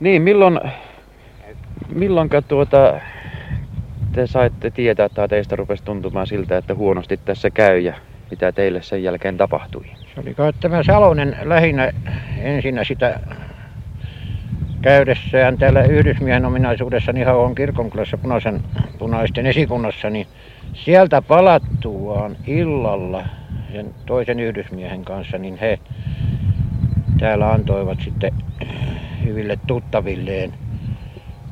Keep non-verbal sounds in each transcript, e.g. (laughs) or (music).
Niin, milloin, milloinka tuota, te saitte tietää tai teistä rupesi tuntumaan siltä, että huonosti tässä käy ja mitä teille sen jälkeen tapahtui? Se oli kai tämä Salonen lähinnä ensinnä sitä käydessään täällä yhdysmiehen ominaisuudessa niin on kirkonkylässä punaisen, punaisten esikunnassa, niin sieltä palattuaan illalla sen toisen yhdysmiehen kanssa, niin he täällä antoivat sitten hyville tuttavilleen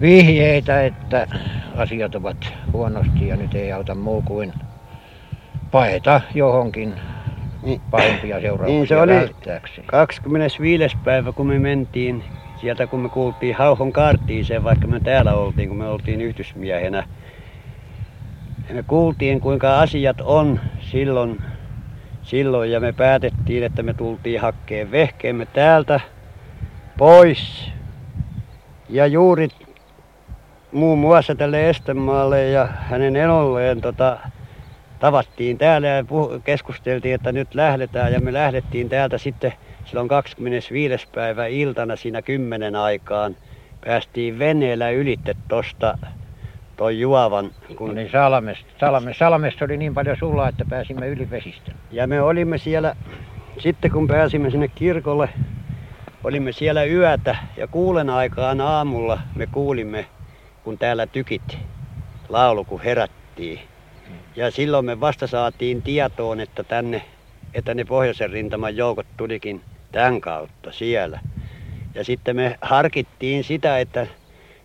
vihjeitä, että asiat ovat huonosti ja nyt ei auta muu kuin paeta johonkin niin, pahempia seurauksia niin se oli 25. päivä, kun me mentiin sieltä, kun me kuultiin Hauhon karttiiseen, vaikka me täällä oltiin, kun me oltiin yhdysmiehenä. Ja me kuultiin, kuinka asiat on silloin, silloin ja me päätettiin, että me tultiin hakkeen vehkeemme täältä pois. Ja juuri muun muassa tälle Estemaalle ja hänen enolleen tota, tavattiin täällä ja keskusteltiin, että nyt lähdetään ja me lähdettiin täältä sitten silloin 25. päivä iltana siinä kymmenen aikaan. Päästiin veneellä ylitte tosta toi juovan. Kun... Niin Salmesta. Salmesta. Salmesta oli niin paljon sulla, että pääsimme yli vesistä. Ja me olimme siellä, sitten kun pääsimme sinne kirkolle, olimme siellä yötä ja kuulen aikaan aamulla me kuulimme, kun täällä tykit laulu, kun herättiin. Ja silloin me vasta saatiin tietoon, että tänne, että ne pohjoisen rintaman joukot tulikin tämän kautta siellä. Ja sitten me harkittiin sitä, että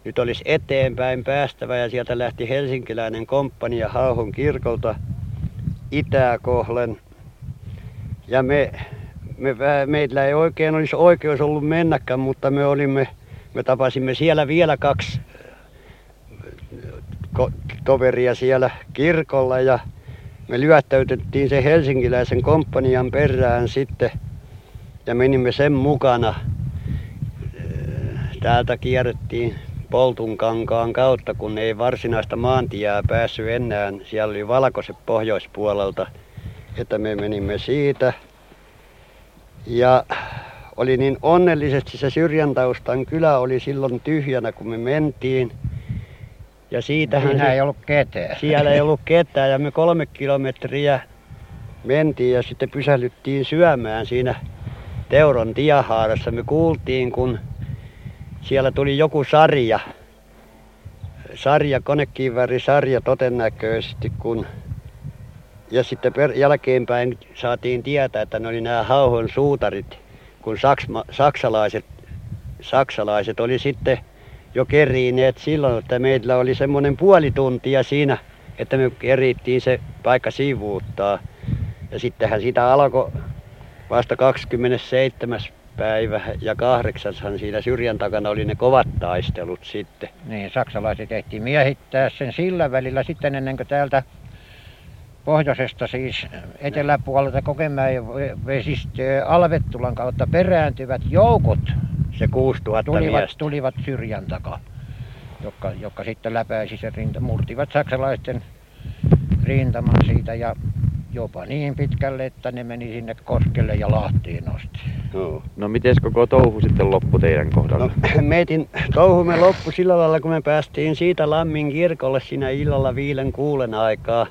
nyt olisi eteenpäin päästävä ja sieltä lähti helsinkiläinen komppania Hauhon kirkolta itää kohlen. Ja me, me, meillä ei oikein olisi oikeus ollut mennäkään, mutta me olimme, me tapasimme siellä vielä kaksi toveria siellä kirkolla ja me lyöttäytettiin se helsinkiläisen komppanian perään sitten ja menimme sen mukana. Täältä kierrettiin Poltunkankaan kautta, kun ei varsinaista maantiää päässyt enää. Siellä oli valkoiset pohjoispuolelta, että me menimme siitä. Ja oli niin onnellisesti se Syrjäntaustan kylä oli silloin tyhjänä, kun me mentiin. Ja siitähän Siinä se, ei ollut ketään. Siellä ei ollut ketään ja me kolme kilometriä mentiin ja sitten pysähdyttiin syömään siinä Teuron tiehaarassa. Me kuultiin, kun siellä tuli joku sarja, sarja, sarja todennäköisesti, kun ja sitten per, jälkeenpäin saatiin tietää, että ne oli nämä Hauhon suutarit, kun saksma, saksalaiset, saksalaiset oli sitten jo keriineet silloin, että meillä oli semmoinen puoli tuntia siinä, että me kerittiin se paikka sivuuttaa. Ja sittenhän sitä alkoi vasta 27. päivä ja kahdeksashan siinä syrjän takana oli ne kovat taistelut sitten. Niin, saksalaiset ehti miehittää sen sillä välillä sitten ennen kuin täältä pohjoisesta siis eteläpuolelta Kokemäen vesistöä Alvettulan kautta perääntyvät joukot se 6000 tulivat, miestä. tulivat syrjän takaa, jotka, jotka sitten läpäisi sen rinta, murtivat saksalaisten rintaman siitä ja jopa niin pitkälle, että ne meni sinne Koskelle ja Lahtiin asti. No, no miten koko touhu sitten loppui teidän kohdalla? No, (clears throat) meitin touhumme loppu sillä lailla, kun me päästiin siitä Lammin kirkolle siinä illalla viilen kuulen aikaa.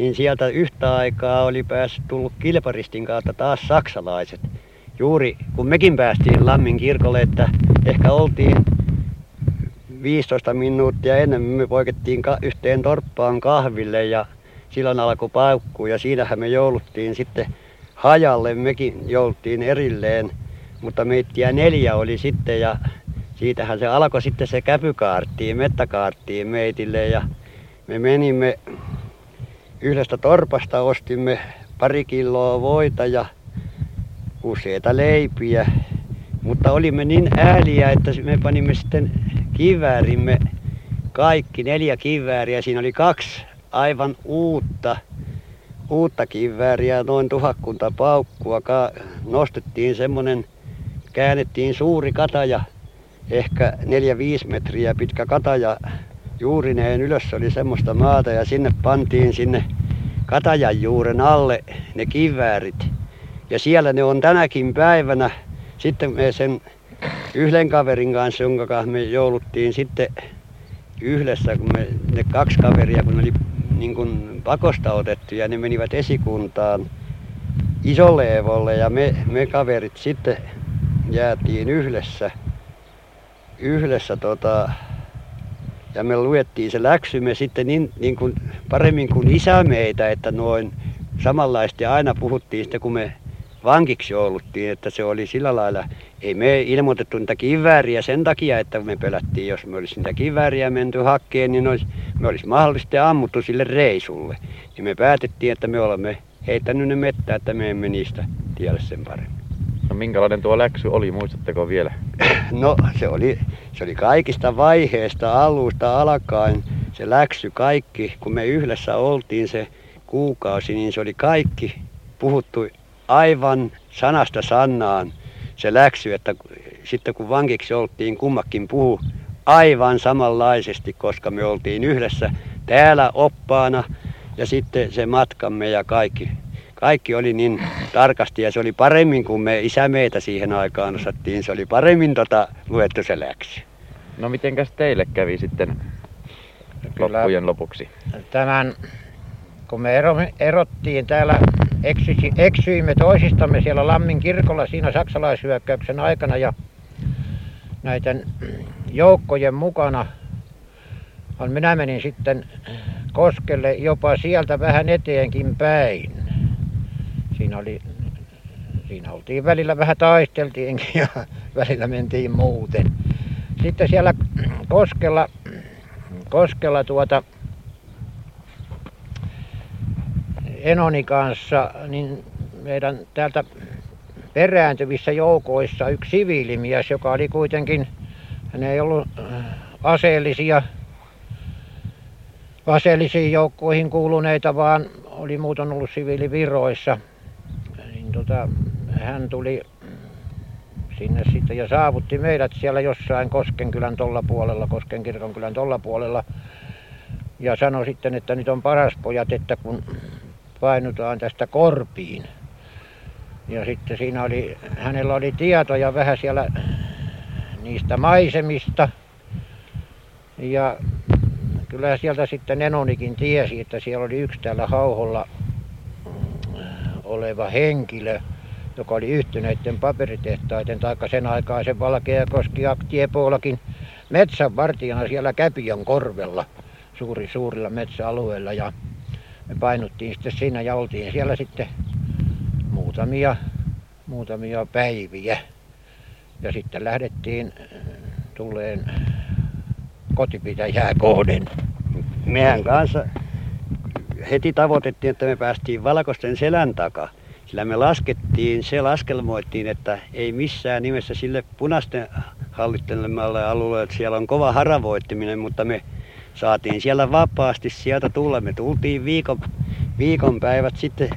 Niin sieltä yhtä aikaa oli päässyt tullut Kilparistin kautta taas saksalaiset. Juuri kun mekin päästiin Lammin kirkolle, että ehkä oltiin 15 minuuttia ennen me poikettiin yhteen torppaan kahville ja silloin alkoi paukkuu ja siinähän me jouluttiin sitten hajalle, mekin jouluttiin erilleen, mutta meittiä neljä oli sitten ja siitähän se alkoi sitten se käpykaarttiin, mettäkaarttiin meitille ja me menimme yhdestä torpasta ostimme pari kiloa voita ja useita leipiä. Mutta olimme niin ääliä, että me panimme sitten kiväärimme kaikki neljä kivääriä. Siinä oli kaksi aivan uutta, uutta kivääriä, noin tuhakkunta paukkua. Nostettiin semmonen, käännettiin suuri kataja, ehkä 4-5 metriä pitkä kataja juurineen ylös oli semmoista maata ja sinne pantiin sinne katajan juuren alle ne kiväärit. Ja siellä ne on tänäkin päivänä. Sitten me sen yhden kaverin kanssa, jonka kanssa me jouluttiin sitten yhdessä, kun me, ne kaksi kaveria, kun ne oli niin kuin pakosta otettu ja ne menivät esikuntaan isolle Evolle ja me, me kaverit sitten jäätiin yhdessä, yhdessä tota, ja me luettiin se läksymme sitten niin, niin kuin paremmin kuin isä meitä, että noin samanlaisesti aina puhuttiin sitten, kun me vankiksi jouluttiin, että se oli sillä lailla, ei me ilmoitettu niitä kivääriä sen takia, että me pelättiin, jos me olisi niitä kivääriä menty hakkeen, niin olisi, me olisi mahdollisesti ammuttu sille reisulle. Niin me päätettiin, että me olemme heittänyt ne mettä, että me emme niistä tiedä sen paremmin. No minkälainen tuo läksy oli, muistatteko vielä? No se oli, se oli kaikista vaiheista alusta alkaen se läksy kaikki, kun me yhdessä oltiin se kuukausi, niin se oli kaikki puhuttu aivan sanasta sannaan se läksy, että sitten kun vankiksi oltiin, kummakin puhu aivan samanlaisesti, koska me oltiin yhdessä täällä oppaana ja sitten se matkamme ja kaikki. Kaikki oli niin tarkasti ja se oli paremmin kuin me isä meitä siihen aikaan osattiin. Se oli paremmin tota luettu se läksy. No mitenkäs teille kävi sitten Kyllä, loppujen lopuksi? Tämän, kun me erottiin täällä eksy, eksyimme toisistamme siellä Lammin kirkolla siinä saksalaishyökkäyksen aikana ja näiden joukkojen mukana. Minä menin sitten koskelle jopa sieltä vähän eteenkin päin. Siinä oli siinä oltiin välillä vähän taisteltiinkin ja (laughs) välillä mentiin muuten. Sitten siellä koskella, koskella tuota Enoni kanssa, niin meidän täältä perääntyvissä joukoissa yksi siviilimies, joka oli kuitenkin, hän ei ollut äh, aseellisia, aseellisiin joukkoihin kuuluneita, vaan oli muuten ollut siviiliviroissa. Tota, hän tuli sinne sitten ja saavutti meidät siellä jossain Koskenkylän tolla puolella, Kosken kirkonkylän tolla puolella. Ja sanoi sitten, että nyt on paras pojat, että kun painutaan tästä korpiin. Ja sitten siinä oli, hänellä oli tietoja vähän siellä niistä maisemista. Ja kyllä sieltä sitten Enonikin tiesi, että siellä oli yksi täällä hauholla oleva henkilö, joka oli yhtyneiden paperitehtaiden tai sen aikaisen Valkeakoski Aktiepoolakin metsänvartijana siellä Käpiön korvella suuri, suurilla metsäalueilla. Ja me painuttiin sitten siinä ja oltiin siellä sitten muutamia, muutamia päiviä. Ja sitten lähdettiin äh, tuleen kotipitäjää kohden. Mehän kanssa heti tavoitettiin, että me päästiin Valkoisten selän takaa. Sillä me laskettiin, se laskelmoittiin, että ei missään nimessä sille punaisten hallittelemalle alueelle, että siellä on kova haravoittiminen, mutta me saatiin siellä vapaasti sieltä tulla. Me tultiin viikon, viikon päivät sitten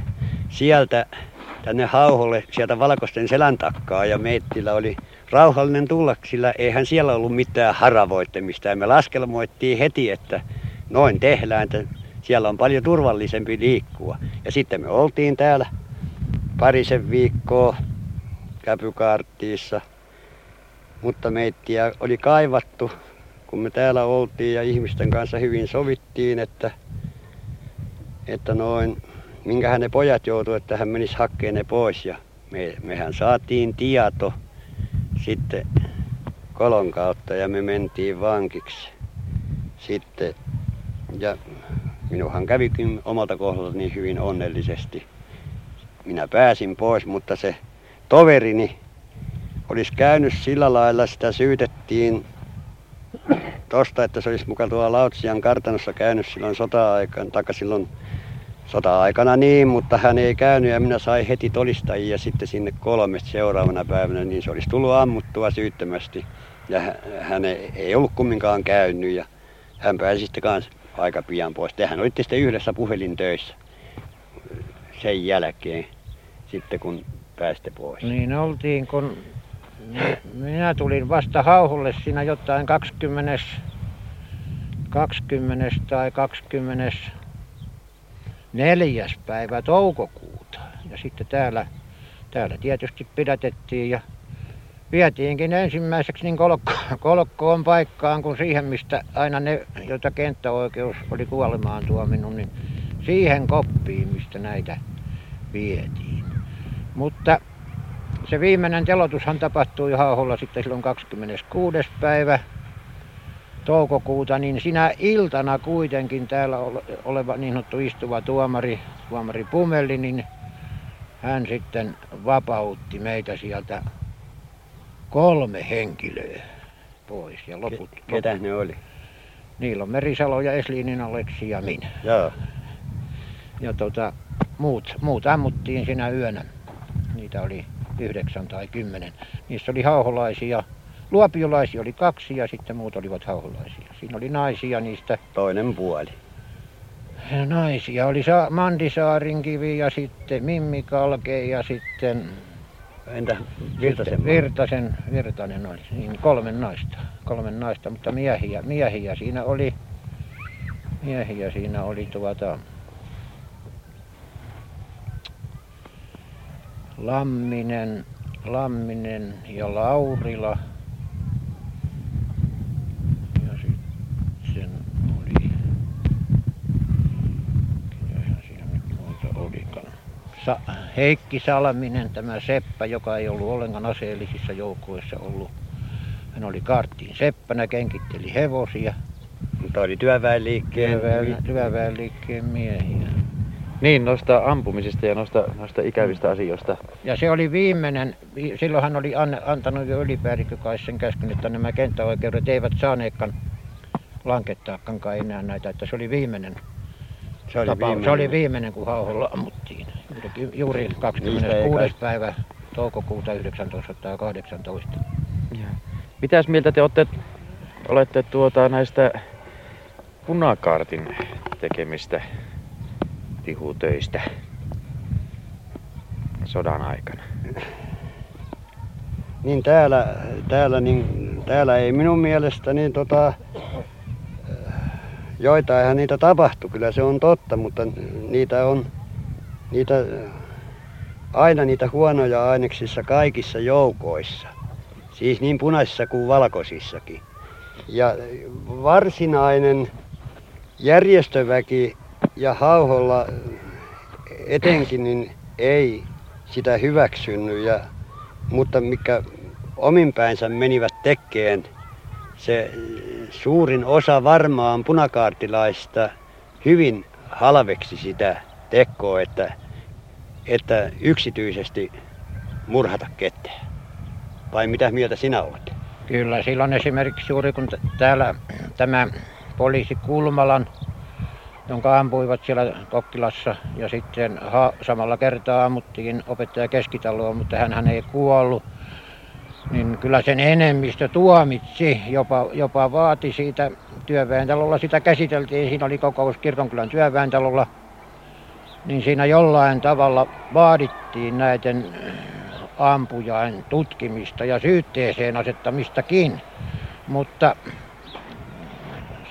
sieltä tänne hauholle sieltä valkoisten selän takkaa ja meillä oli rauhallinen tulla, sillä eihän siellä ollut mitään haravoittamista. Ja me laskelmoittiin heti, että noin tehdään, että siellä on paljon turvallisempi liikkua. Ja sitten me oltiin täällä parisen viikkoa käpykaarttiissa, mutta meittiä oli kaivattu kun me täällä oltiin ja ihmisten kanssa hyvin sovittiin, että, että noin, minkä ne pojat joutuivat, että hän menisi hakkeen ne pois. Ja me, mehän saatiin tieto sitten kolon kautta ja me mentiin vankiksi sitten. Ja minuhan kävikin omalta kohdalta niin hyvin onnellisesti. Minä pääsin pois, mutta se toverini olisi käynyt sillä lailla, sitä syytettiin tosta, että se olisi mukaan tuolla Lautsian kartanossa käynyt silloin sota-aikana, taikka silloin sota-aikana niin, mutta hän ei käynyt ja minä sain heti todistajia sitten sinne kolmesta seuraavana päivänä, niin se olisi tullut ammuttua syyttömästi. Ja hän ei ollut kumminkaan käynyt ja hän pääsi sitten kanssa aika pian pois. Tehän olitte sitten yhdessä puhelintöissä sen jälkeen, sitten kun pääsitte pois. Niin oltiin, kun minä tulin vasta hauhulle siinä jotain 20, 20 tai 24. päivä toukokuuta. Ja sitten täällä, täällä tietysti pidätettiin ja Vietiinkin ensimmäiseksi niin kolkko, kolkkoon paikkaan, kun siihen, mistä aina ne, joita kenttäoikeus oli kuolemaan tuominut, niin siihen koppiin, mistä näitä vietiin. Mutta se viimeinen telotushan tapahtui Hauholla sitten silloin 26. päivä toukokuuta, niin sinä iltana kuitenkin täällä oleva niin sanottu istuva tuomari, tuomari Pumelli, niin hän sitten vapautti meitä sieltä kolme henkilöä pois. Ja loput, Ke, ketä ne oli? Niillä on Merisalo ja Esliinin Aleksi ja minä. Joo. Ja tota, muut, muut ammuttiin sinä yönä. Niitä oli yhdeksän tai kymmenen. Niissä oli hauholaisia. Luopiolaisia oli kaksi ja sitten muut olivat hauholaisia. Siinä oli naisia niistä. Toinen puoli. Naisia oli Sa- Saarinkivi ja sitten Mimmi Kalke ja sitten Entä Virtasen? Virtasen, Virtanen oli, niin kolme naista, kolme naista, mutta miehiä, miehiä siinä oli, miehiä siinä oli tuota, Lamminen, Lamminen ja Laurila. Ja sitten oli, ketähän siinä nyt muita olikaan. Sa- Heikki Salminen, tämä seppä, joka ei ollut ollenkaan aseellisissa joukoissa ollut. Hän oli karttiin seppänä, kenkitteli hevosia. Mutta oli työväenliikkeen... Työväen, työväenliikkeen miehiä. Niin, noista ampumisista ja noista, noista ikävistä asioista. Ja se oli viimeinen, silloin hän oli an, antanut jo ylipäällikkö kai sen käskyn, että nämä kenttäoikeudet eivät saaneetkaan lankettaakaan enää näitä, että se oli viimeinen se oli, tapaus. viimeinen. se oli viimeinen, kun hauholla ammuttiin. Juuri, juuri 26. päivä toukokuuta 1918. Mitäs mieltä te olette, olette tuota näistä punakaartin tekemistä tihutöistä sodan aikana? Niin täällä, täällä, niin, täällä ei minun mielestäni tota, joitainhan niitä tapahtui, kyllä se on totta, mutta niitä on niitä, aina niitä huonoja aineksissa kaikissa joukoissa. Siis niin punaisissa kuin valkoisissakin. Ja varsinainen järjestöväki ja hauholla etenkin niin ei sitä hyväksynyt, ja, mutta mikä ominpäinsä menivät tekeen, se suurin osa varmaan punakaartilaista hyvin halveksi sitä tekoa, että, että yksityisesti murhata ketään. Vai mitä mieltä sinä olet? Kyllä, silloin esimerkiksi juuri kun täällä tämä poliisi Kulmalan jonka ampuivat siellä Kokkilassa ja sitten ha- samalla kertaa ammuttiin opettaja Keskitaloa, mutta hän ei kuollut. Niin kyllä sen enemmistö tuomitsi, jopa, jopa vaati siitä työväentalolla, sitä käsiteltiin, siinä oli kokous Kirkonkylän työväentalolla. Niin siinä jollain tavalla vaadittiin näiden ampujain tutkimista ja syytteeseen asettamistakin. Mutta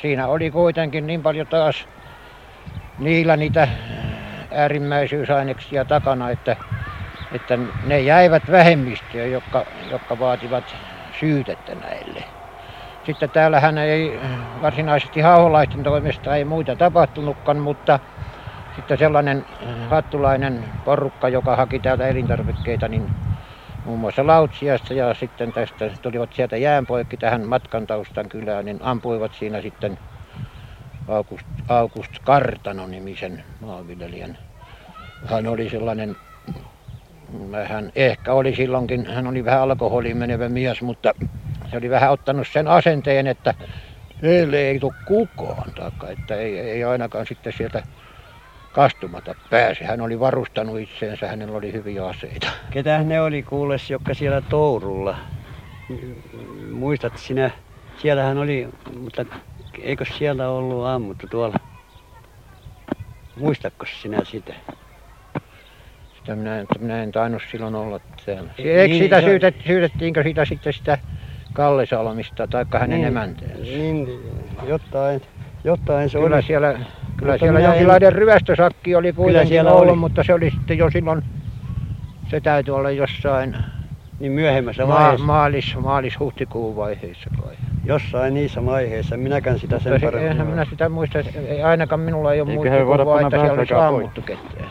siinä oli kuitenkin niin paljon taas niillä niitä äärimmäisyysaineksia takana, että, että ne jäivät vähemmistöön, jotka, jotka vaativat syytettä näille. Sitten täällähän ei varsinaisesti hauholaisten toimesta ei muita tapahtunutkaan, mutta sitten sellainen hattulainen porukka, joka haki täältä elintarvikkeita, niin muun muassa Lautsiasta ja sitten tästä tulivat sieltä jäänpoikki tähän matkantaustan kylään, niin ampuivat siinä sitten August, August Kartano-nimisen maanviljelijän. Hän oli sellainen, hän ehkä oli silloinkin, hän oli vähän alkoholiin menevä mies, mutta se oli vähän ottanut sen asenteen, että heille ei tule kukaan, taikka että ei, ei ainakaan sitten sieltä kastumata pääse. Hän oli varustanut itseensä, hänellä oli hyviä aseita. Ketä ne oli kuules, jotka siellä Tourulla? Muistat sinä, siellähän oli, mutta eikö siellä ollut ammuttu tuolla? Muistatko sinä sitä? Sitä minä, minä en tainnut silloin olla täällä. Eikö niin, sitä syytet, syytettiinkö sitä sitten sitä Kalle Salmista tai hänen niin, emäntänsä? Niin, jotain, jotain se kyllä oli. Siellä, kyllä siellä jonkinlainen en... ryöstösakki oli kuitenkin ollut, oli. mutta se oli sitten jo silloin, se täytyy olla jossain niin myöhemmässä Ma- vaiheessa. maalis, maalis-huhtikuun vaiheissa kai. Jossain niissä vaiheissa. Minäkään sitä sen Mutta se, paremmin. eihän minä sitä muista, ei, ainakaan minulla ei ole muistikuvaa, että siellä olisi ammuttu ketään.